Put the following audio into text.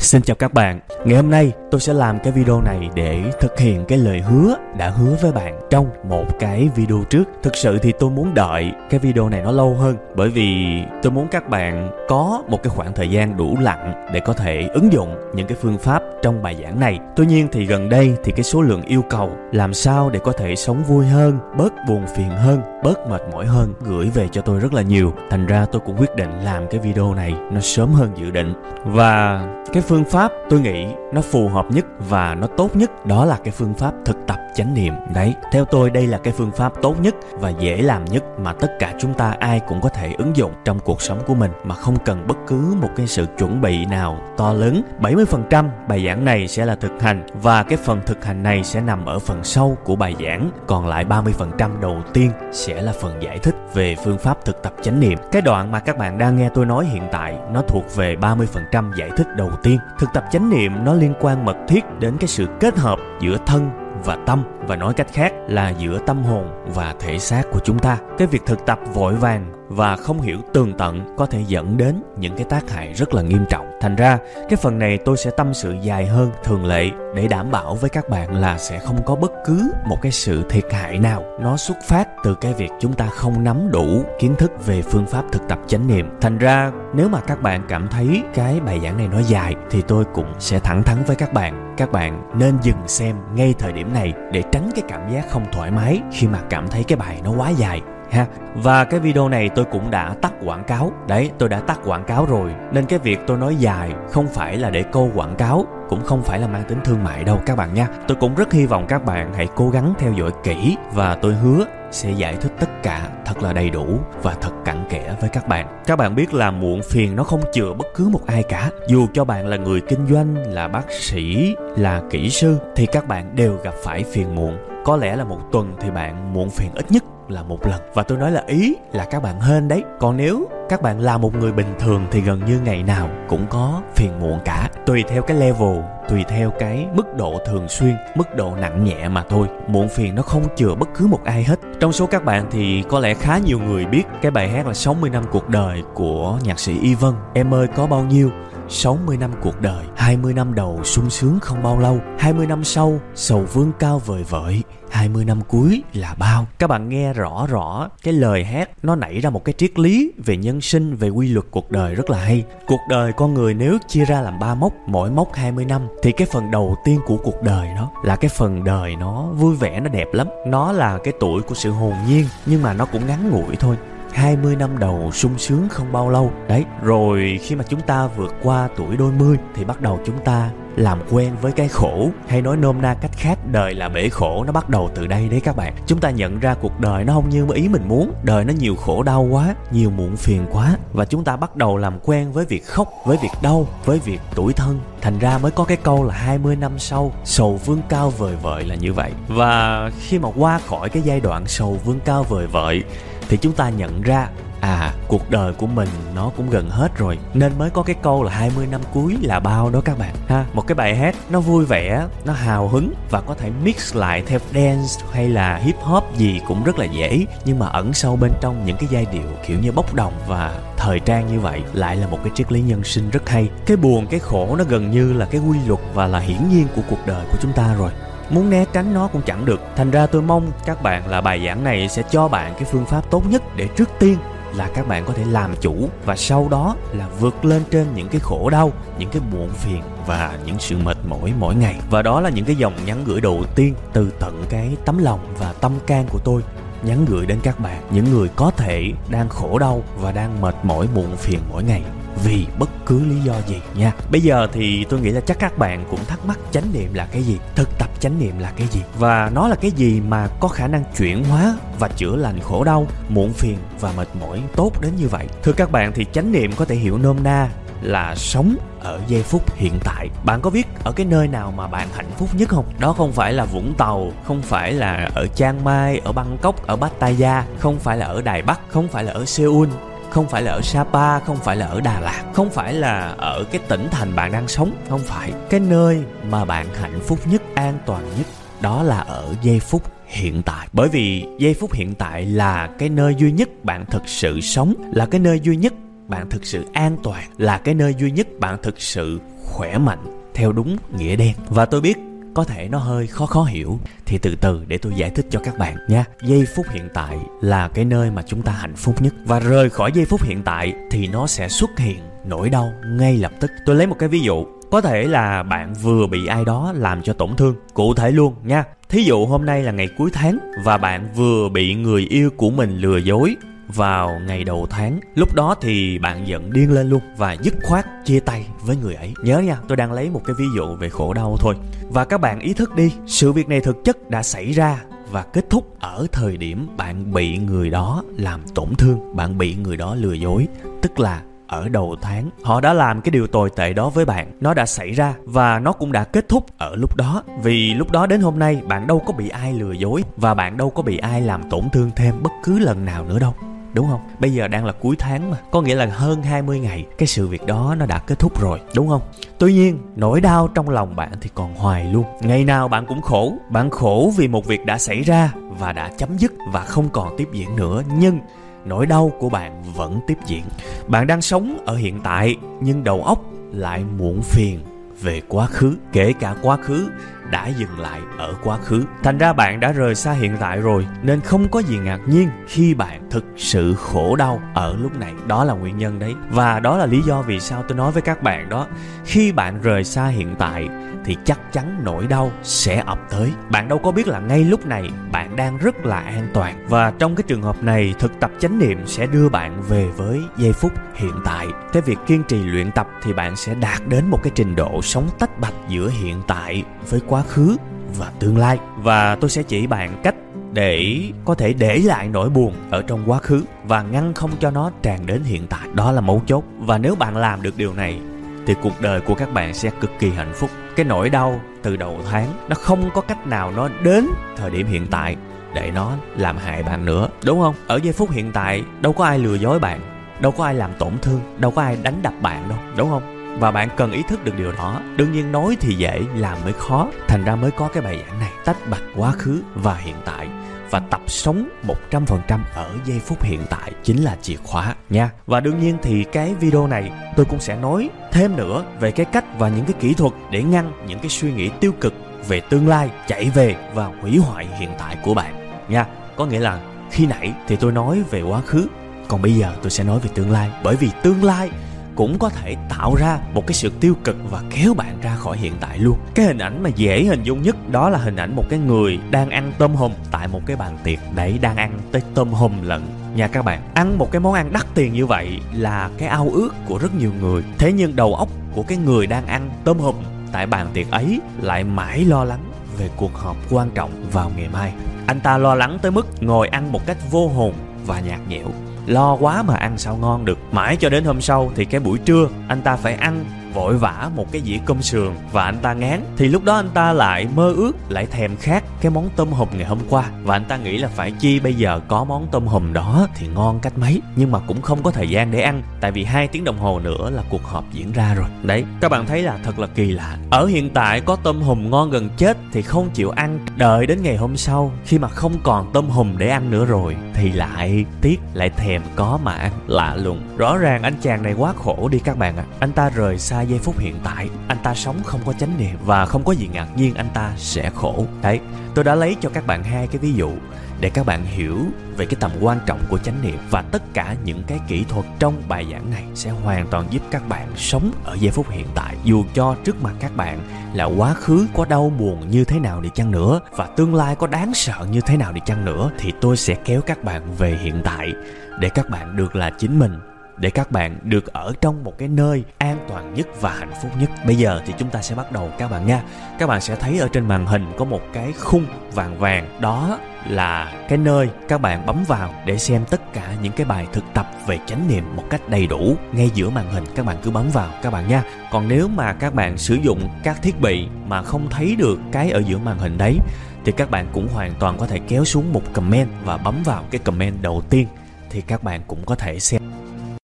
Xin chào các bạn, ngày hôm nay tôi sẽ làm cái video này để thực hiện cái lời hứa đã hứa với bạn trong một cái video trước. Thực sự thì tôi muốn đợi cái video này nó lâu hơn bởi vì tôi muốn các bạn có một cái khoảng thời gian đủ lặng để có thể ứng dụng những cái phương pháp trong bài giảng này. Tuy nhiên thì gần đây thì cái số lượng yêu cầu làm sao để có thể sống vui hơn, bớt buồn phiền hơn, bớt mệt mỏi hơn, gửi về cho tôi rất là nhiều. Thành ra tôi cũng quyết định làm cái video này nó sớm hơn dự định. Và cái phương pháp tôi nghĩ nó phù hợp nhất và nó tốt nhất đó là cái phương pháp thực tập chánh niệm đấy, theo tôi đây là cái phương pháp tốt nhất và dễ làm nhất mà tất cả chúng ta ai cũng có thể ứng dụng trong cuộc sống của mình, mà không cần bất cứ một cái sự chuẩn bị nào to lớn 70% bài giảng này sẽ là thực hành và cái phần thực hành này sẽ nằm ở phần sau của bài giảng còn lại 30% đầu tiên sẽ sẽ là phần giải thích về phương pháp thực tập chánh niệm. Cái đoạn mà các bạn đang nghe tôi nói hiện tại, nó thuộc về 30% giải thích đầu tiên. Thực tập chánh niệm nó liên quan mật thiết đến cái sự kết hợp giữa thân và tâm, và nói cách khác là giữa tâm hồn và thể xác của chúng ta. Cái việc thực tập vội vàng và không hiểu tường tận có thể dẫn đến những cái tác hại rất là nghiêm trọng. Thành ra, cái phần này tôi sẽ tâm sự dài hơn thường lệ để đảm bảo với các bạn là sẽ không có bất cứ một cái sự thiệt hại nào. Nó xuất phát từ cái việc chúng ta không nắm đủ kiến thức về phương pháp thực tập chánh niệm. Thành ra, nếu mà các bạn cảm thấy cái bài giảng này nó dài thì tôi cũng sẽ thẳng thắn với các bạn. Các bạn nên dừng xem ngay thời điểm này để tránh cái cảm giác không thoải mái khi mà cảm thấy cái bài nó quá dài ha. Và cái video này tôi cũng đã tắt quảng cáo. Đấy, tôi đã tắt quảng cáo rồi. Nên cái việc tôi nói dài không phải là để câu quảng cáo, cũng không phải là mang tính thương mại đâu các bạn nha. Tôi cũng rất hy vọng các bạn hãy cố gắng theo dõi kỹ và tôi hứa sẽ giải thích tất cả thật là đầy đủ và thật cặn kẽ với các bạn. Các bạn biết là muộn phiền nó không chừa bất cứ một ai cả. Dù cho bạn là người kinh doanh, là bác sĩ, là kỹ sư, thì các bạn đều gặp phải phiền muộn. Có lẽ là một tuần thì bạn muộn phiền ít nhất là một lần. Và tôi nói là ý là các bạn hên đấy. Còn nếu các bạn là một người bình thường thì gần như ngày nào cũng có phiền muộn cả. Tùy theo cái level, tùy theo cái mức độ thường xuyên, mức độ nặng nhẹ mà thôi. Muộn phiền nó không chừa bất cứ một ai hết. Trong số các bạn thì có lẽ khá nhiều người biết cái bài hát là 60 năm cuộc đời của nhạc sĩ Y Vân em ơi, có bao nhiêu? 60 năm cuộc đời 20 năm đầu sung sướng không bao lâu 20 năm sau, sầu vương cao vời vợi 20 năm cuối là bao. Các bạn nghe rõ rõ cái lời hát, nó nảy ra một cái triết lý về nhân sinh, về quy luật cuộc đời rất là hay. Cuộc đời con người nếu chia ra làm ba mốc, mỗi mốc 20 năm, thì cái phần đầu tiên của cuộc đời đó là cái phần đời nó vui vẻ, nó đẹp lắm. Nó là cái tuổi của sự hồn nhiên, nhưng mà nó cũng ngắn ngủi thôi. 20 năm đầu sung sướng không bao lâu. Đấy, rồi khi mà chúng ta vượt qua tuổi đôi mươi thì bắt đầu chúng ta làm quen với cái khổ. Hay nói nôm na cách khác, đời là bể khổ, nó bắt đầu từ đây đấy các bạn. Chúng ta nhận ra cuộc đời nó không như ý mình muốn. Đời nó nhiều khổ đau quá, nhiều muộn phiền quá. Và chúng ta bắt đầu làm quen với việc khóc, với việc đau, với việc tuổi thân. Thành ra mới có cái câu là 20 năm sau, sầu vương cao vời vợi là như vậy. Và khi mà qua khỏi cái giai đoạn sầu vương cao vời vợi thì chúng ta nhận ra à cuộc đời của mình nó cũng gần hết rồi. Nên mới có cái câu là 20 năm cuối là bao đó các bạn, ha. Một cái bài hát nó vui vẻ, nó hào hứng và có thể mix lại theo dance hay là hip hop gì cũng rất là dễ. Nhưng mà ẩn sâu bên trong những cái giai điệu kiểu như bốc đồng và thời trang như vậy lại là một cái triết lý nhân sinh rất hay. Cái buồn, cái khổ nó gần như là cái quy luật và là hiển nhiên của cuộc đời của chúng ta rồi muốn né tránh nó cũng chẳng được. Thành ra tôi mong các bạn là bài giảng này sẽ cho bạn cái phương pháp tốt nhất để trước tiên là các bạn có thể làm chủ và sau đó là vượt lên trên những cái khổ đau, những cái muộn phiền và những sự mệt mỏi mỗi ngày. Và đó là những cái dòng nhắn gửi đầu tiên từ tận cái tấm lòng và tâm can của tôi. Nhắn gửi đến các bạn, những người có thể đang khổ đau và đang mệt mỏi, muộn phiền mỗi ngày vì bất cứ lý do gì nha. Bây giờ thì tôi nghĩ là chắc các bạn cũng thắc mắc chánh niệm là cái gì, thực tập chánh niệm là cái gì, và nó là cái gì mà có khả năng chuyển hóa và chữa lành khổ đau, muộn phiền và mệt mỏi tốt đến như vậy? Thưa các bạn, thì chánh niệm có thể hiểu nôm na là sống ở giây phút hiện tại. Bạn có biết ở cái nơi nào mà bạn hạnh phúc nhất không? Đó không phải là vũng tàu, không phải là ở chiang mai, ở bangkok, ở pattaya, không phải là ở đài bắc, không phải là ở seoul không phải là ở Sapa, không phải là ở Đà Lạt, không phải là ở cái tỉnh thành bạn đang sống, không phải. Cái nơi mà bạn hạnh phúc nhất, an toàn nhất đó là ở giây phút hiện tại. Bởi vì giây phút hiện tại là cái nơi duy nhất bạn thực sự sống là cái nơi duy nhất bạn thực sự an toàn là cái nơi duy nhất bạn thực sự khỏe mạnh theo đúng nghĩa đen. Và tôi biết có thể nó hơi khó khó hiểu. Thì từ từ để tôi giải thích cho các bạn nha giây phút hiện tại là cái nơi mà chúng ta hạnh phúc nhất. Và rời khỏi giây phút hiện tại thì nó sẽ xuất hiện nỗi đau ngay lập tức. Tôi lấy một cái ví dụ. Có thể là bạn vừa bị ai đó làm cho tổn thương. Cụ thể luôn nha. Thí dụ hôm nay là ngày cuối tháng và bạn vừa bị người yêu của mình lừa dối vào ngày đầu tháng, lúc đó thì bạn giận điên lên luôn và dứt khoát chia tay với người ấy. Nhớ nha, tôi đang lấy một cái ví dụ về khổ đau thôi. Và các bạn ý thức đi, sự việc này thực chất đã xảy ra và kết thúc ở thời điểm bạn bị người đó làm tổn thương, bạn bị người đó lừa dối. Tức là ở đầu tháng, họ đã làm cái điều tồi tệ đó với bạn. Nó đã xảy ra và nó cũng đã kết thúc ở lúc đó. Vì lúc đó đến hôm nay, bạn đâu có bị ai lừa dối và bạn đâu có bị ai làm tổn thương thêm bất cứ lần nào nữa đâu đúng không? Bây giờ đang là cuối tháng mà, có nghĩa là hơn 20 ngày cái sự việc đó nó đã kết thúc rồi, đúng không? Tuy nhiên, nỗi đau trong lòng bạn thì còn hoài luôn. Ngày nào bạn cũng khổ, bạn khổ vì một việc đã xảy ra và đã chấm dứt và không còn tiếp diễn nữa, nhưng nỗi đau của bạn vẫn tiếp diễn. Bạn đang sống ở hiện tại nhưng đầu óc lại muộn phiền về quá khứ, kể cả quá khứ đã dừng lại ở quá khứ. Thành ra bạn đã rời xa hiện tại rồi, nên không có gì ngạc nhiên khi bạn thực sự khổ đau ở lúc này. Đó là nguyên nhân đấy. Và đó là lý do vì sao tôi nói với các bạn đó. Khi bạn rời xa hiện tại thì chắc chắn nỗi đau sẽ ập tới. Bạn đâu có biết là ngay lúc này bạn đang rất là an toàn và trong cái trường hợp này, thực tập chánh niệm sẽ đưa bạn về với giây phút hiện tại. Cái việc kiên trì luyện tập thì bạn sẽ đạt đến một cái trình độ sống tách bạch giữa hiện tại với quá quá khứ và tương lai. Và tôi sẽ chỉ bạn cách để có thể để lại nỗi buồn ở trong quá khứ và ngăn không cho nó tràn đến hiện tại. Đó là mấu chốt. Và nếu bạn làm được điều này, thì cuộc đời của các bạn sẽ cực kỳ hạnh phúc. Cái nỗi đau từ đầu tháng, nó không có cách nào nó đến thời điểm hiện tại để nó làm hại bạn nữa. Đúng không? Ở giây phút hiện tại, đâu có ai lừa dối bạn, đâu có ai làm tổn thương, đâu có ai đánh đập bạn đâu. Đúng không? Và bạn cần ý thức được điều đó, đương nhiên nói thì dễ, làm mới khó thành ra mới có cái bài giảng này, tách bạch quá khứ và hiện tại và tập sống 100% ở giây phút hiện tại chính là chìa khóa nha. Và đương nhiên thì cái video này tôi cũng sẽ nói thêm nữa về cái cách và những cái kỹ thuật để ngăn những cái suy nghĩ tiêu cực về tương lai chạy về và hủy hoại hiện tại của bạn nha. Có nghĩa là khi nãy thì tôi nói về quá khứ, còn bây giờ tôi sẽ nói về tương lai bởi vì tương lai cũng có thể tạo ra một cái sự tiêu cực và kéo bạn ra khỏi hiện tại luôn. Cái hình ảnh mà dễ hình dung nhất đó là hình ảnh một cái người đang ăn tôm hùm tại một cái bàn tiệc. Đấy, đang ăn tới tôm hùm lận. Nha các bạn, ăn một cái món ăn đắt tiền như vậy là cái ao ước của rất nhiều người. Thế nhưng đầu óc của cái người đang ăn tôm hùm tại bàn tiệc ấy lại mãi lo lắng về cuộc họp quan trọng vào ngày mai. Anh ta lo lắng tới mức ngồi ăn một cách vô hồn và nhạt nhẽo lo quá mà ăn sao ngon được. Mãi cho đến hôm sau thì cái buổi trưa, anh ta phải ăn, vội vã một cái dĩa cơm sườn và anh ta ngán. Thì lúc đó anh ta lại mơ ước, lại thèm khát cái món tôm hùm ngày hôm qua. Và anh ta nghĩ là phải chi bây giờ có món tôm hùm đó thì ngon cách mấy. Nhưng mà cũng không có thời gian để ăn, tại vì hai tiếng đồng hồ nữa là cuộc họp diễn ra rồi. Đấy, các bạn thấy là thật là kỳ lạ. Ở hiện tại có tôm hùm ngon gần chết thì không chịu ăn. Đợi đến ngày hôm sau, khi mà không còn tôm hùm để ăn nữa rồi, thì lại tiếc, lại thèm có mà ăn. Lạ lùng. Rõ ràng anh chàng này quá khổ đi các bạn ạ. À. anh ta rời xa giây phút hiện tại. Anh ta sống không có chánh niệm và không có gì ngạc nhiên, anh ta sẽ khổ. Đấy tôi đã lấy cho các bạn hai cái ví dụ để các bạn hiểu về cái tầm quan trọng của chánh niệm và tất cả những cái kỹ thuật trong bài giảng này sẽ hoàn toàn giúp các bạn sống ở giây phút hiện tại. Dù cho trước mặt các bạn là quá khứ, có đau buồn như thế nào đi chăng nữa và tương lai có đáng sợ như thế nào đi chăng nữa, thì tôi sẽ kéo các bạn về hiện tại để các bạn được là chính mình để các bạn được ở trong một cái nơi an toàn nhất và hạnh phúc nhất. Bây giờ thì chúng ta sẽ bắt đầu các bạn nha. Các bạn sẽ thấy ở trên màn hình có một cái khung vàng vàng, đó là cái nơi các bạn bấm vào để xem tất cả những cái bài thực tập về chánh niệm một cách đầy đủ ngay giữa màn hình các bạn cứ bấm vào các bạn nha còn nếu mà các bạn sử dụng các thiết bị mà không thấy được cái ở giữa màn hình đấy thì các bạn cũng hoàn toàn có thể kéo xuống một comment và bấm vào cái comment đầu tiên thì các bạn cũng có thể xem